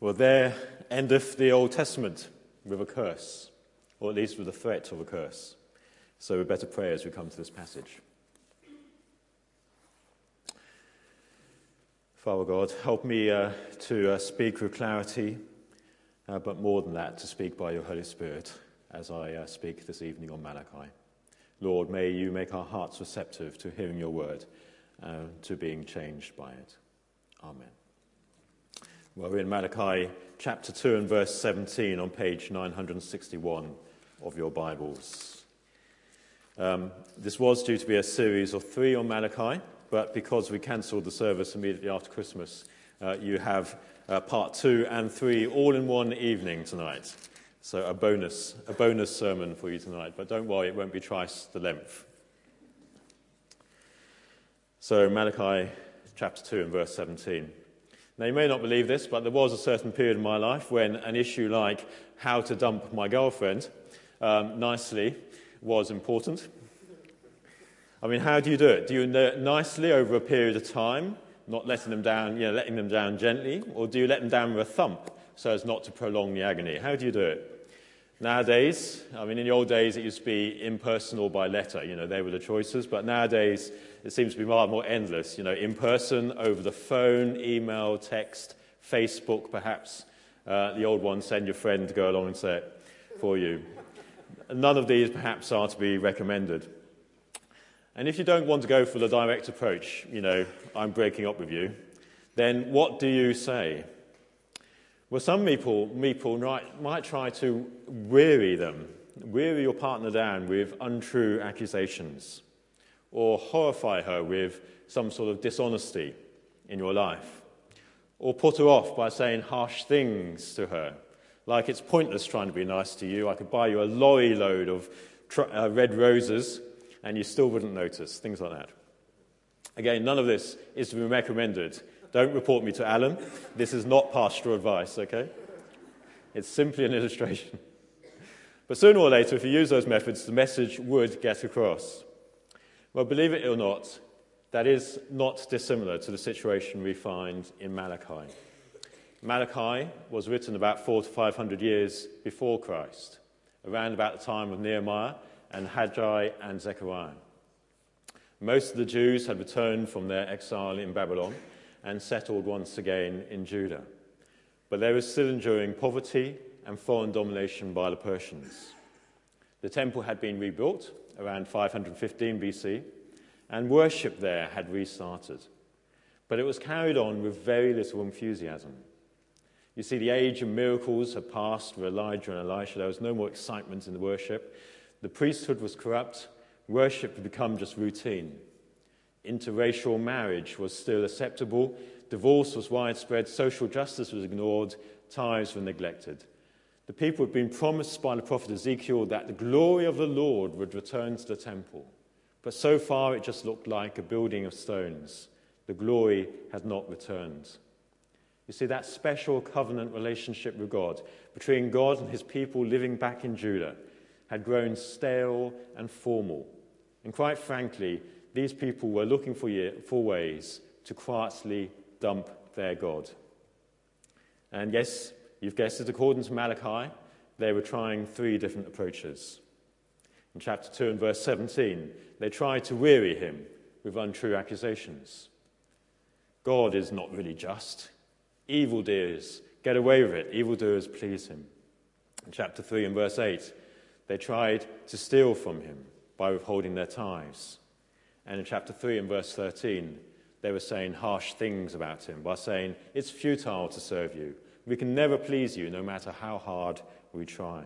Well, there endeth the Old Testament with a curse, or at least with the threat of a curse. So we better pray as we come to this passage. Father God, help me uh, to uh, speak with clarity, uh, but more than that, to speak by your Holy Spirit as I uh, speak this evening on Malachi. Lord, may you make our hearts receptive to hearing your word, uh, to being changed by it. Amen. Well, we're in Malachi chapter 2 and verse 17 on page 961 of your Bibles. Um, this was due to be a series of three on Malachi, but because we cancelled the service immediately after Christmas, uh, you have uh, part two and three all in one evening tonight. So a bonus, a bonus sermon for you tonight. But don't worry, it won't be twice the length. So Malachi chapter 2 and verse 17. Now, you may not believe this, but there was a certain period in my life when an issue like how to dump my girlfriend um, nicely was important. I mean, how do you do it? Do you do it nicely over a period of time, not letting them down, you know, letting them down gently, or do you let them down with a thump so as not to prolong the agony? How do you do it? Nowadays, I mean, in the old days, it used to be impersonal by letter. You know, they were the choices. But nowadays, it seems to be more, more endless. You know, in person, over the phone, email, text, Facebook, perhaps. Uh, the old one, send your friend to go along and say it for you. None of these, perhaps, are to be recommended. And if you don't want to go for the direct approach, you know, I'm breaking up with you, then what do you say? Well, some people, people might, might try to weary them, weary your partner down with untrue accusations or horrify her with some sort of dishonesty in your life, or put her off by saying harsh things to her, like it's pointless trying to be nice to you. I could buy you a lorry load of tr- uh, red roses and you still wouldn't notice, things like that. Again, none of this is to be recommended. Don't report me to Alan. This is not pastoral advice, okay? It's simply an illustration. But sooner or later, if you use those methods, the message would get across. Well, believe it or not, that is not dissimilar to the situation we find in Malachi. Malachi was written about four to five hundred years before Christ, around about the time of Nehemiah and Haggai and Zechariah. Most of the Jews had returned from their exile in Babylon and settled once again in Judah. But they were still enduring poverty and foreign domination by the Persians. The temple had been rebuilt around 515 BC, and worship there had restarted. But it was carried on with very little enthusiasm. You see, the age of miracles had passed for Elijah and Elisha. There was no more excitement in the worship. The priesthood was corrupt. Worship had become just routine. Interracial marriage was still acceptable. Divorce was widespread. Social justice was ignored. Tithes were neglected. The people had been promised by the prophet Ezekiel that the glory of the Lord would return to the temple. But so far it just looked like a building of stones. The glory had not returned. You see, that special covenant relationship with God, between God and his people living back in Judah, had grown stale and formal. And quite frankly, these people were looking for, for ways to quietly dump their God. And yes, You've guessed it, according to Malachi, they were trying three different approaches. In chapter 2 and verse 17, they tried to weary him with untrue accusations. God is not really just. Evildoers get away with it, evildoers please him. In chapter 3 and verse 8, they tried to steal from him by withholding their tithes. And in chapter 3 and verse 13, they were saying harsh things about him by saying, It's futile to serve you. We can never please you, no matter how hard we try.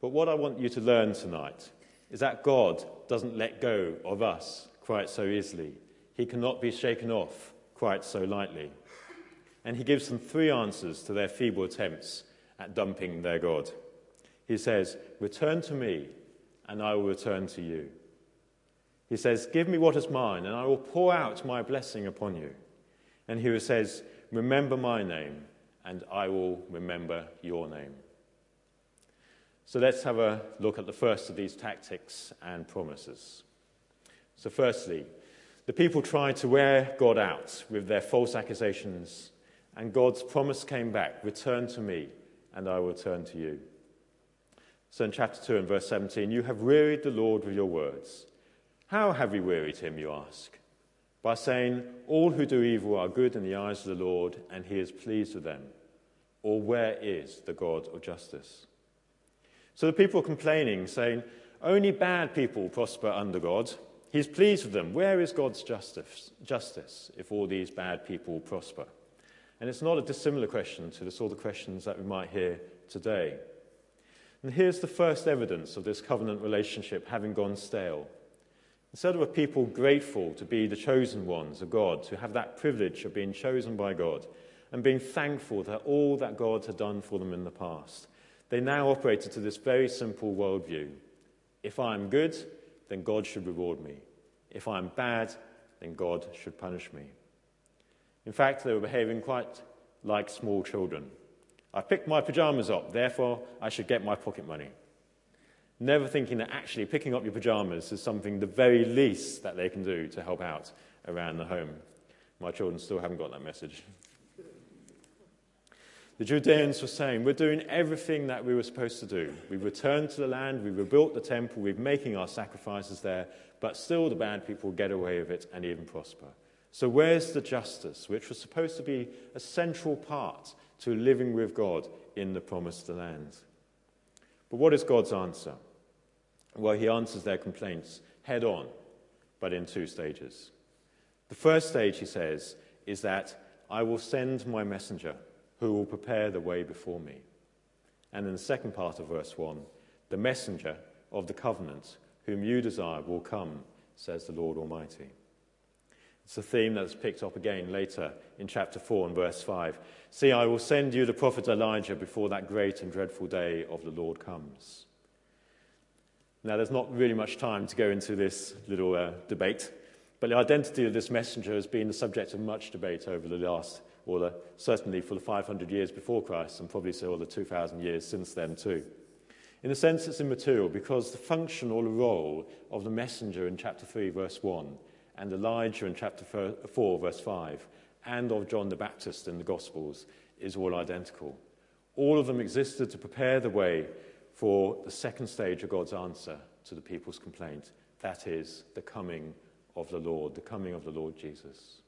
But what I want you to learn tonight is that God doesn't let go of us quite so easily. He cannot be shaken off quite so lightly. And he gives them three answers to their feeble attempts at dumping their God. He says, Return to me, and I will return to you. He says, Give me what is mine, and I will pour out my blessing upon you. And he says, Remember my name, and I will remember your name. So let's have a look at the first of these tactics and promises. So, firstly, the people tried to wear God out with their false accusations and God's promise came back Return to me, and I will turn to you. So in chapter 2 and verse 17, you have wearied the Lord with your words. How have we wearied him, you ask? By saying, All who do evil are good in the eyes of the Lord, and he is pleased with them. Or where is the God of justice? So the people are complaining, saying, Only bad people prosper under God. He's pleased with them. Where is God's justice, justice if all these bad people prosper? And it's not a dissimilar question to the sort of questions that we might hear today. And here's the first evidence of this covenant relationship having gone stale. Instead of a people grateful to be the chosen ones of God, to have that privilege of being chosen by God, and being thankful for all that God had done for them in the past, they now operated to this very simple worldview. If I'm good, then God should reward me. If I'm bad, then God should punish me. In fact, they were behaving quite like small children. I picked my pajamas up, therefore I should get my pocket money. Never thinking that actually picking up your pajamas is something the very least that they can do to help out around the home. My children still haven't got that message. The Judeans were saying, We're doing everything that we were supposed to do. We've returned to the land, we've rebuilt the temple, we're making our sacrifices there, but still the bad people get away with it and even prosper. So, where's the justice, which was supposed to be a central part to living with God in the promised land? But what is God's answer? Well, he answers their complaints head on, but in two stages. The first stage, he says, is that I will send my messenger who will prepare the way before me. And in the second part of verse 1, the messenger of the covenant, whom you desire, will come, says the Lord Almighty. It's a theme that's picked up again later in chapter 4 and verse 5. See, I will send you the prophet Elijah before that great and dreadful day of the Lord comes. Now, there's not really much time to go into this little uh, debate, but the identity of this messenger has been the subject of much debate over the last, or the, certainly for the 500 years before Christ, and probably so all the 2,000 years since then too. In a sense, it's immaterial because the function or the role of the messenger in chapter 3, verse 1, and Elijah in chapter 4, verse 5, and of John the Baptist in the Gospels is all identical. All of them existed to prepare the way for the second stage of God's answer to the people's complaint that is, the coming of the Lord, the coming of the Lord Jesus.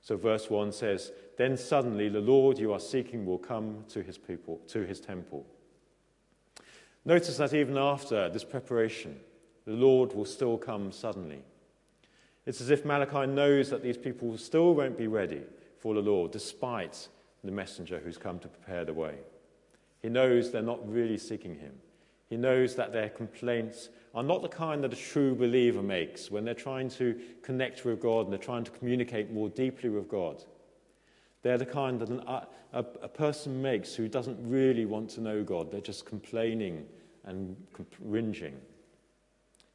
So verse 1 says, Then suddenly the Lord you are seeking will come to his people, to his temple. Notice that even after this preparation, the Lord will still come suddenly. It's as if Malachi knows that these people still won't be ready for the Lord, despite the messenger who's come to prepare the way. He knows they're not really seeking him. He knows that their complaints are not the kind that a true believer makes when they're trying to connect with God and they're trying to communicate more deeply with God. They're the kind that an, a, a, person makes who doesn't really want to know God. They're just complaining and whinging.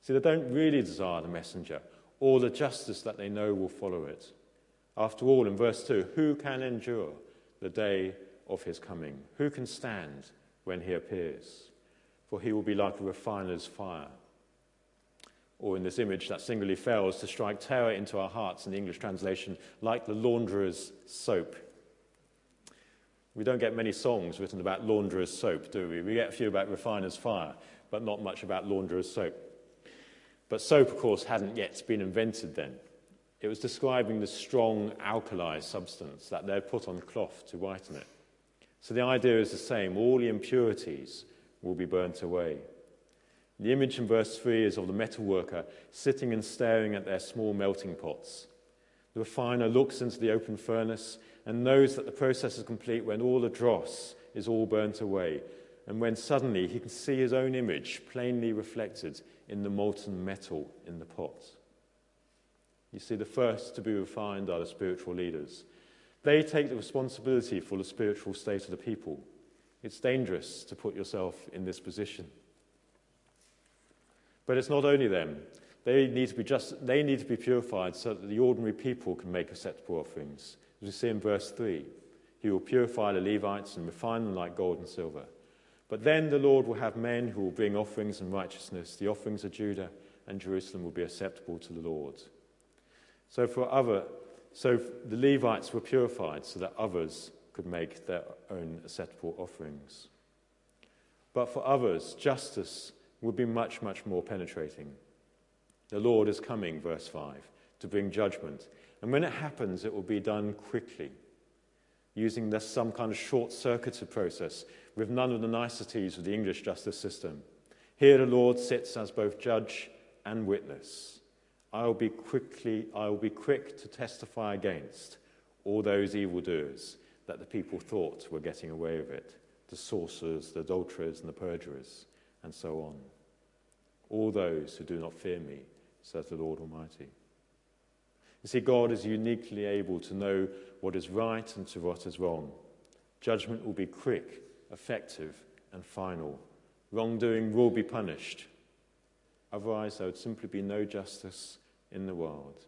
See, they don't really desire the messenger or the justice that they know will follow it. After all, in verse 2, who can endure the day of his coming? Who can stand when he appears? For he will be like a refiner's fire or in this image that singularly fails to strike terror into our hearts in the English translation, like the launderer's soap. We don't get many songs written about launderer's soap, do we? We get a few about refiner's fire, but not much about launderer's soap. But soap, of course, hadn't yet been invented then. It was describing the strong alkali substance that they'd put on cloth to whiten it. So the idea is the same all the impurities will be burnt away. The image in verse 3 is of the metal worker sitting and staring at their small melting pots. The refiner looks into the open furnace and knows that the process is complete when all the dross is all burnt away, and when suddenly he can see his own image plainly reflected in the molten metal in the pot. You see, the first to be refined are the spiritual leaders. They take the responsibility for the spiritual state of the people. It's dangerous to put yourself in this position. But it's not only them. They need to be, just, they need to be purified so that the ordinary people can make acceptable offerings. As we see in verse 3, he will purify the Levites and refine them like gold and silver. But then the Lord will have men who will bring offerings in righteousness. The offerings of Judah and Jerusalem will be acceptable to the Lord. So for other So the Levites were purified so that others could make their own acceptable offerings. But for others, justice would be much, much more penetrating. The Lord is coming, verse 5, to bring judgment. And when it happens, it will be done quickly, using this some kind of short circuited process with none of the niceties of the English justice system. Here the Lord sits as both judge and witness. I will be quickly, I will be quick to testify against all those evildoers that the people thought were getting away with it the sorcerers, the adulterers, and the perjurers, and so on. All those who do not fear me, says the Lord Almighty. You see, God is uniquely able to know what is right and to what is wrong. Judgment will be quick, effective, and final. Wrongdoing will be punished. Otherwise, there would simply be no justice in the world.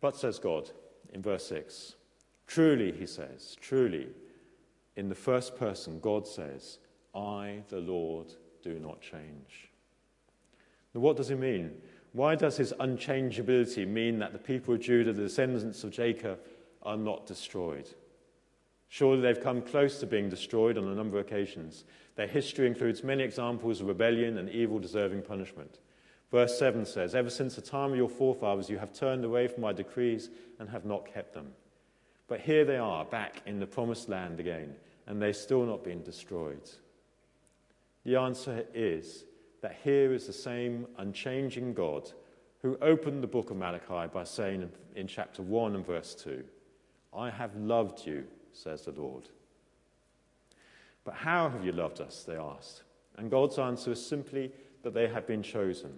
But, says God in verse 6, truly, he says, truly, in the first person, God says, I, the Lord, do not change. Now, what does he mean? Why does his unchangeability mean that the people of Judah, the descendants of Jacob, are not destroyed? Surely they've come close to being destroyed on a number of occasions. Their history includes many examples of rebellion and evil deserving punishment. Verse 7 says, Ever since the time of your forefathers, you have turned away from my decrees and have not kept them. But here they are, back in the promised land again, and they've still not been destroyed. The answer is that here is the same unchanging God who opened the book of Malachi by saying in chapter 1 and verse 2, I have loved you says the Lord. But how have you loved us? They asked. And God's answer is simply that they have been chosen.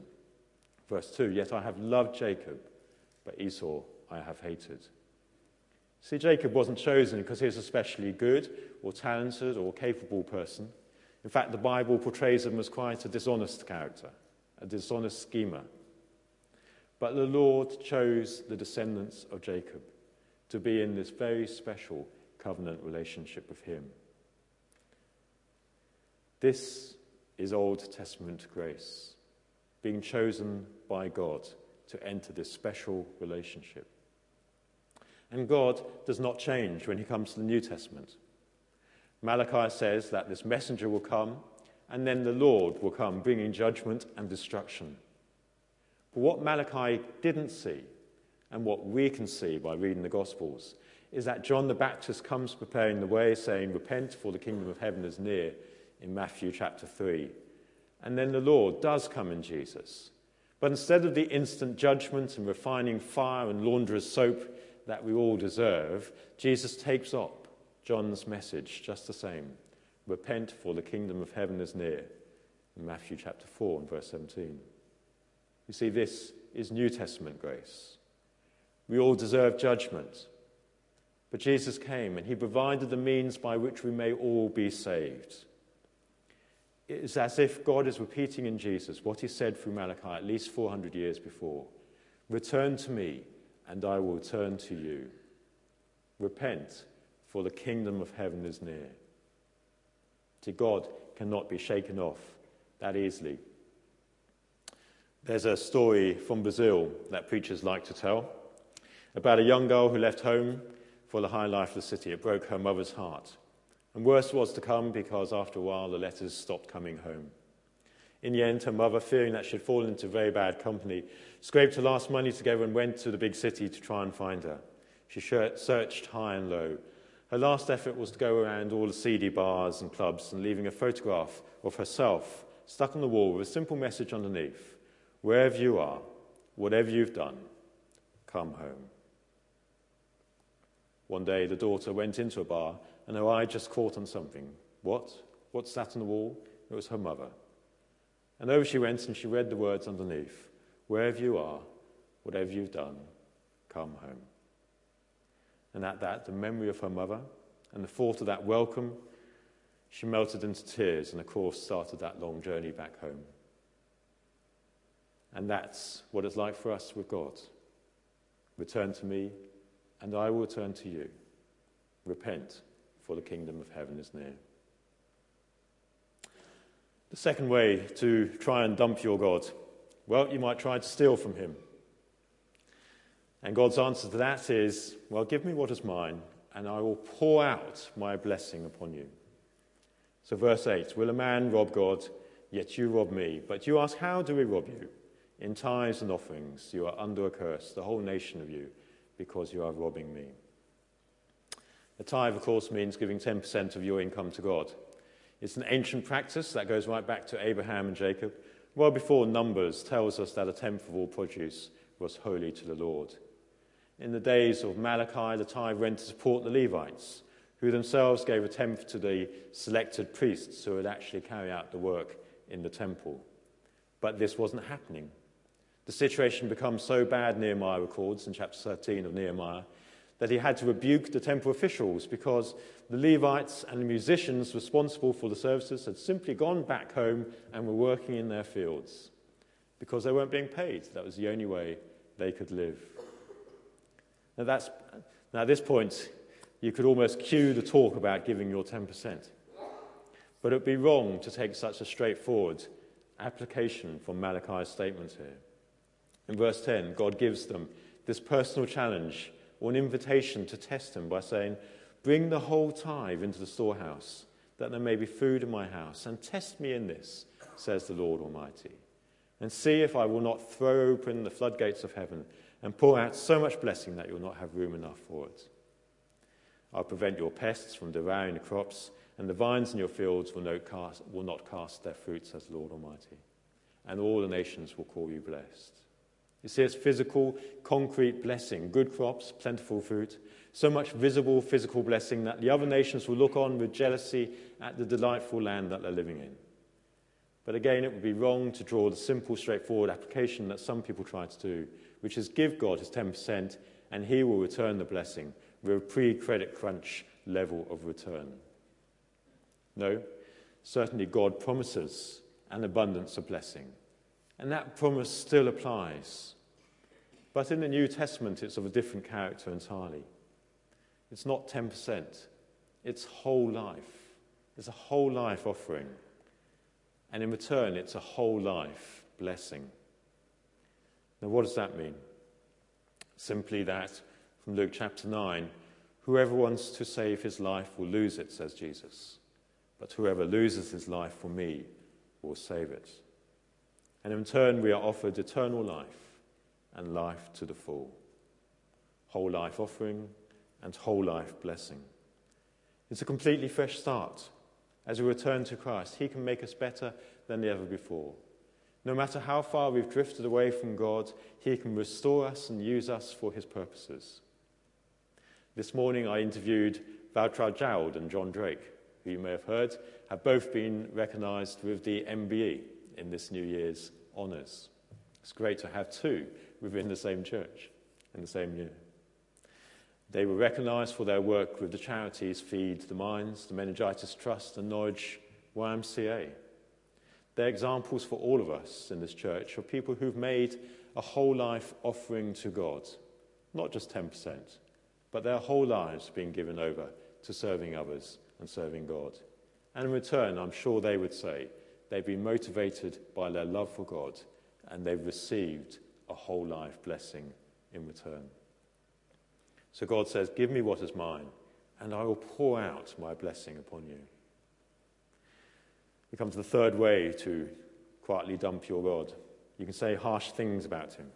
Verse 2 Yet I have loved Jacob, but Esau I have hated. See, Jacob wasn't chosen because he was especially good or talented or capable person. In fact, the Bible portrays him as quite a dishonest character, a dishonest schemer. But the Lord chose the descendants of Jacob to be in this very special covenant relationship with Him. This is Old Testament grace, being chosen by God to enter this special relationship. And God does not change when He comes to the New Testament. Malachi says that this messenger will come, and then the Lord will come, bringing judgment and destruction. But what Malachi didn't see, and what we can see by reading the Gospels, is that John the Baptist comes preparing the way, saying, Repent, for the kingdom of heaven is near, in Matthew chapter 3. And then the Lord does come in Jesus. But instead of the instant judgment and refining fire and launderer's soap that we all deserve, Jesus takes up John's message just the same. Repent, for the kingdom of heaven is near, in Matthew chapter 4 and verse 17. You see, this is New Testament grace. We all deserve judgment. But Jesus came and he provided the means by which we may all be saved. It's as if God is repeating in Jesus what he said through Malachi at least 400 years before Return to me, and I will turn to you. Repent, for the kingdom of heaven is near. To God cannot be shaken off that easily. There's a story from Brazil that preachers like to tell about a young girl who left home for the high life of the city. It broke her mother's heart. And worse was to come because after a while the letters stopped coming home. In the end, her mother, fearing that she'd fallen into very bad company, scraped her last money together and went to the big city to try and find her. She searched high and low. Her last effort was to go around all the seedy bars and clubs and leaving a photograph of herself stuck on the wall with a simple message underneath Wherever you are, whatever you've done, come home. One day the daughter went into a bar and her eye just caught on something. What? What's that on the wall? It was her mother. And over she went and she read the words underneath Wherever you are, whatever you've done, come home. And at that, the memory of her mother and the thought of that welcome, she melted into tears and, of course, started that long journey back home. And that's what it's like for us with God. Return to me, and I will turn to you. Repent, for the kingdom of heaven is near. The second way to try and dump your God well, you might try to steal from him. And God's answer to that is, Well, give me what is mine, and I will pour out my blessing upon you. So, verse 8 Will a man rob God? Yet you rob me. But you ask, How do we rob you? In tithes and offerings, you are under a curse, the whole nation of you, because you are robbing me. A tithe, of course, means giving 10% of your income to God. It's an ancient practice that goes right back to Abraham and Jacob, well before Numbers tells us that a tenth of all produce was holy to the Lord. In the days of Malachi, the tithe went to support the Levites, who themselves gave a tenth to the selected priests who would actually carry out the work in the temple. But this wasn't happening. The situation becomes so bad, Nehemiah records in chapter 13 of Nehemiah, that he had to rebuke the temple officials because the Levites and the musicians responsible for the services had simply gone back home and were working in their fields because they weren't being paid. That was the only way they could live. Now, that's, now at this point, you could almost cue the talk about giving your 10%. But it would be wrong to take such a straightforward application from Malachi's statement here. In verse 10, God gives them this personal challenge or an invitation to test him by saying, Bring the whole tithe into the storehouse, that there may be food in my house, and test me in this, says the Lord Almighty, and see if I will not throw open the floodgates of heaven and pour out so much blessing that you'll not have room enough for it. I'll prevent your pests from devouring the crops, and the vines in your fields will not cast, will not cast their fruit, says the Lord Almighty, and all the nations will call you blessed. See, it's physical, concrete blessing, good crops, plentiful fruit, so much visible physical blessing that the other nations will look on with jealousy at the delightful land that they're living in. But again, it would be wrong to draw the simple, straightforward application that some people try to do, which is give God his 10% and he will return the blessing with a pre credit crunch level of return. No, certainly God promises an abundance of blessing. And that promise still applies. But in the New Testament, it's of a different character entirely. It's not 10%, it's whole life. It's a whole life offering. And in return, it's a whole life blessing. Now, what does that mean? Simply that, from Luke chapter 9, whoever wants to save his life will lose it, says Jesus. But whoever loses his life for me will save it. And in turn, we are offered eternal life and life to the full. Whole life offering and whole life blessing. It's a completely fresh start. As we return to Christ, He can make us better than ever before. No matter how far we've drifted away from God, He can restore us and use us for His purposes. This morning I interviewed Valtrau Jowd and John Drake, who you may have heard, have both been recognized with the MBE, in this New Year's honours. It's great to have two within the same church in the same year. They were recognised for their work with the charities Feed the Minds, the Meningitis Trust, and Norwich YMCA. They're examples for all of us in this church of people who've made a whole life offering to God, not just 10%, but their whole lives being given over to serving others and serving God. And in return, I'm sure they would say, They've been motivated by their love for God and they've received a whole life blessing in return. So God says, Give me what is mine, and I will pour out my blessing upon you. We come to the third way to quietly dump your God. You can say harsh things about him.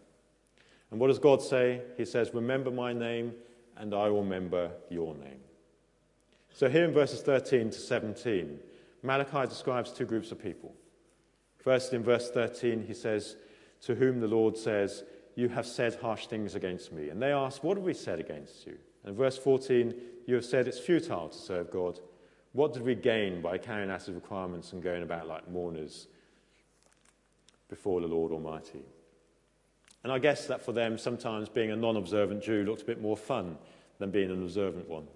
And what does God say? He says, Remember my name, and I will remember your name. So here in verses 13 to 17, Malachi describes two groups of people. First, in verse 13, he says, To whom the Lord says, You have said harsh things against me. And they ask, What have we said against you? And verse 14, You have said it's futile to serve God. What did we gain by carrying out his requirements and going about like mourners before the Lord Almighty? And I guess that for them, sometimes being a non observant Jew looked a bit more fun than being an observant one.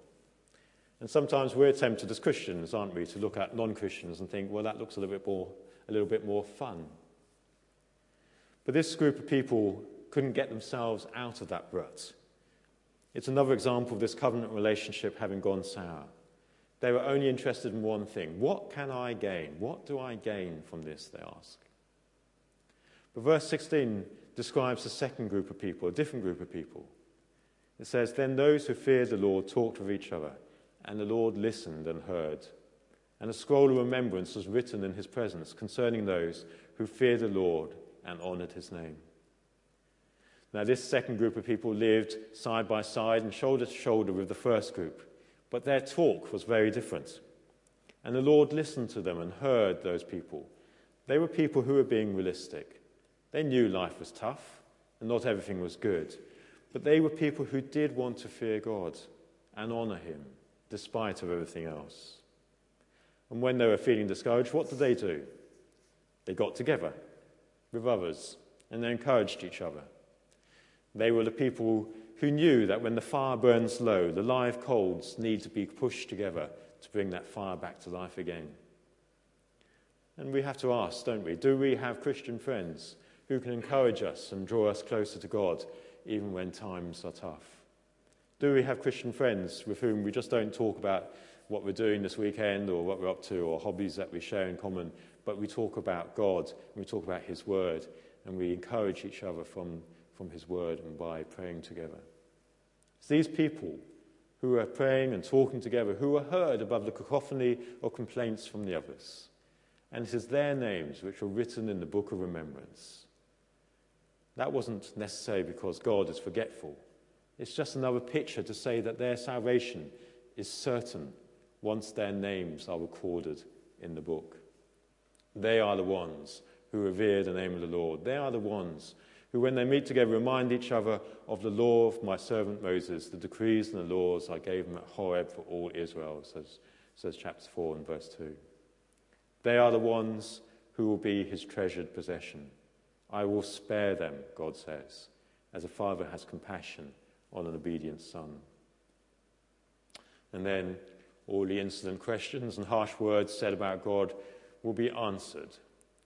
And sometimes we're tempted as Christians, aren't we, to look at non Christians and think, well, that looks a little bit more, a little bit more fun. But this group of people couldn't get themselves out of that rut. It's another example of this covenant relationship having gone sour. They were only interested in one thing what can I gain? What do I gain from this? They ask. But verse 16 describes a second group of people, a different group of people. It says, Then those who feared the Lord talked with each other, and the Lord listened and heard. And a scroll of remembrance was written in his presence concerning those who feared the Lord and honored his name. Now, this second group of people lived side by side and shoulder to shoulder with the first group, but their talk was very different. And the Lord listened to them and heard those people. They were people who were being realistic. They knew life was tough and not everything was good, but they were people who did want to fear God and honor Him despite of everything else. And when they were feeling discouraged, what did they do? They got together with others and they encouraged each other. They were the people who knew that when the fire burns low, the live coals need to be pushed together to bring that fire back to life again. And we have to ask, don't we? Do we have Christian friends who can encourage us and draw us closer to God even when times are tough? Do we have Christian friends with whom we just don't talk about what we're doing this weekend or what we're up to or hobbies that we share in common, but we talk about God and we talk about His Word and we encourage each other from, from His Word and by praying together? It's these people who are praying and talking together, who are heard above the cacophony of complaints from the others. And it is their names which are written in the book of remembrance. That wasn't necessary because God is forgetful. It's just another picture to say that their salvation is certain once their names are recorded in the book. They are the ones who revere the name of the Lord. They are the ones who, when they meet together, remind each other of the law of my servant Moses, the decrees and the laws I gave him at Horeb for all Israel, says, says chapter 4 and verse 2. They are the ones who will be his treasured possession. I will spare them, God says, as a father has compassion on an obedient son. And then all the insolent questions and harsh words said about God will be answered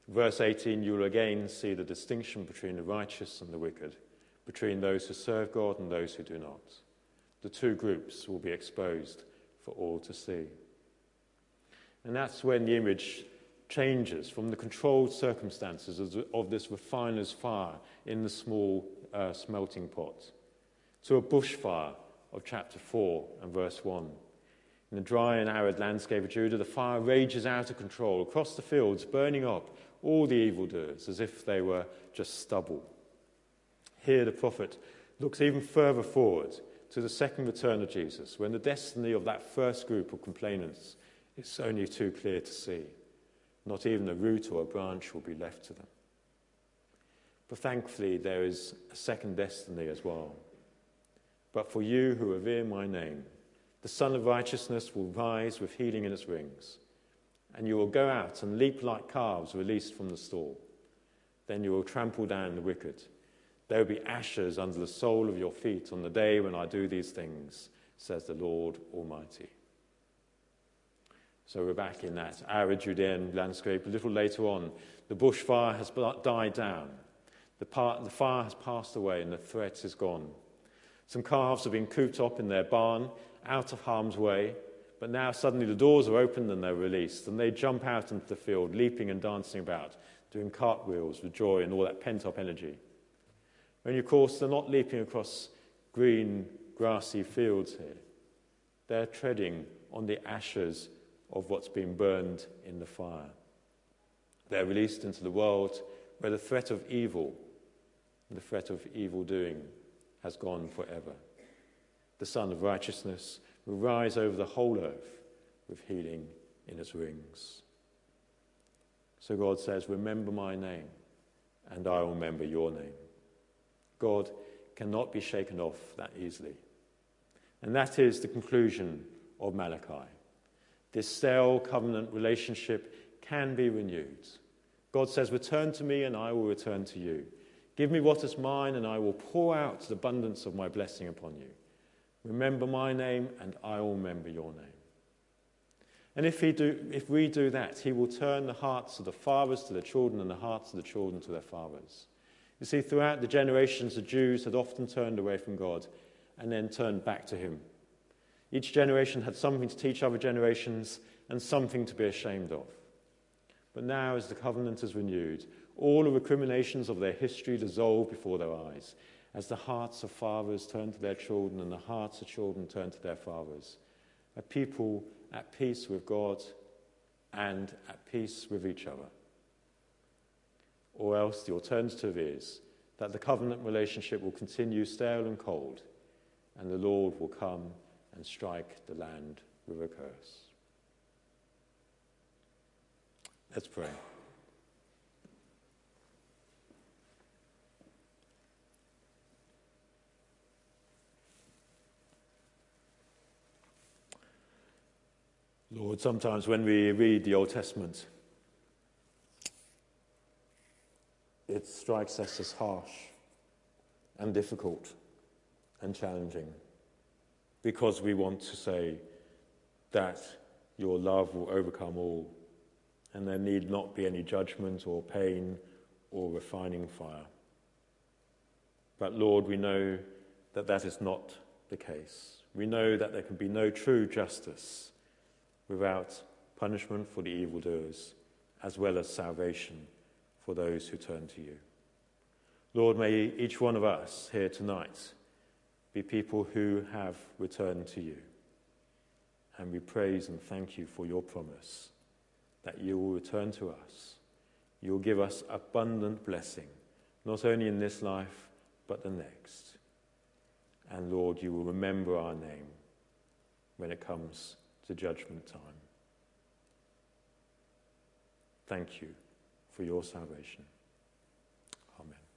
Verse 18, you'll again see the distinction between the righteous and the wicked, between those who serve God and those who do not. The two groups will be exposed for all to see. And that's when the image changes from the controlled circumstances of this refiner's fire in the small uh, smelting pot to a bushfire of chapter 4 and verse 1. In the dry and arid landscape of Judah, the fire rages out of control across the fields, burning up all the evildoers as if they were just stubble. Here, the prophet looks even further forward to the second return of Jesus, when the destiny of that first group of complainants is only too clear to see. Not even a root or a branch will be left to them. But thankfully, there is a second destiny as well. But for you who revere my name, the Sun of Righteousness will rise with healing in its wings and you will go out and leap like calves released from the stall. Then you will trample down the wicked. There will be ashes under the sole of your feet on the day when I do these things, says the Lord Almighty. So we're back in that arid Judean landscape. A little later on, the bushfire has died down. The, part, the fire has passed away and the threat is gone. Some calves have been cooped up in their barn, out of harm's way, but now suddenly the doors are opened and they're released, and they jump out into the field, leaping and dancing about, doing cartwheels with joy and all that pent up energy. Only, of course, they're not leaping across green, grassy fields here. They're treading on the ashes of what's been burned in the fire. They're released into the world where the threat of evil, the threat of evil doing, has gone forever. The Sun of Righteousness will rise over the whole earth with healing in its wings. So God says, Remember my name, and I will remember your name. God cannot be shaken off that easily. And that is the conclusion of Malachi. This stale covenant relationship can be renewed. God says, Return to me, and I will return to you. Give me what is mine, and I will pour out the abundance of my blessing upon you. Remember my name, and I will remember your name. And if, he do, if we do that, he will turn the hearts of the fathers to their children and the hearts of the children to their fathers. You see, throughout the generations, the Jews had often turned away from God and then turned back to him. Each generation had something to teach other generations and something to be ashamed of. But now, as the covenant is renewed, all the recriminations of their history dissolve before their eyes, as the hearts of fathers turn to their children and the hearts of children turn to their fathers. A people at peace with God and at peace with each other. Or else the alternative is that the covenant relationship will continue stale and cold, and the Lord will come and strike the land with a curse. Let's pray. Lord, sometimes when we read the Old Testament, it strikes us as harsh and difficult and challenging because we want to say that your love will overcome all and there need not be any judgment or pain or refining fire. But Lord, we know that that is not the case. We know that there can be no true justice without punishment for the evildoers, as well as salvation for those who turn to you. Lord, may each one of us here tonight be people who have returned to you. And we praise and thank you for your promise that you will return to us. You will give us abundant blessing, not only in this life, but the next. And Lord, you will remember our name when it comes to judgment time. Thank you for your salvation.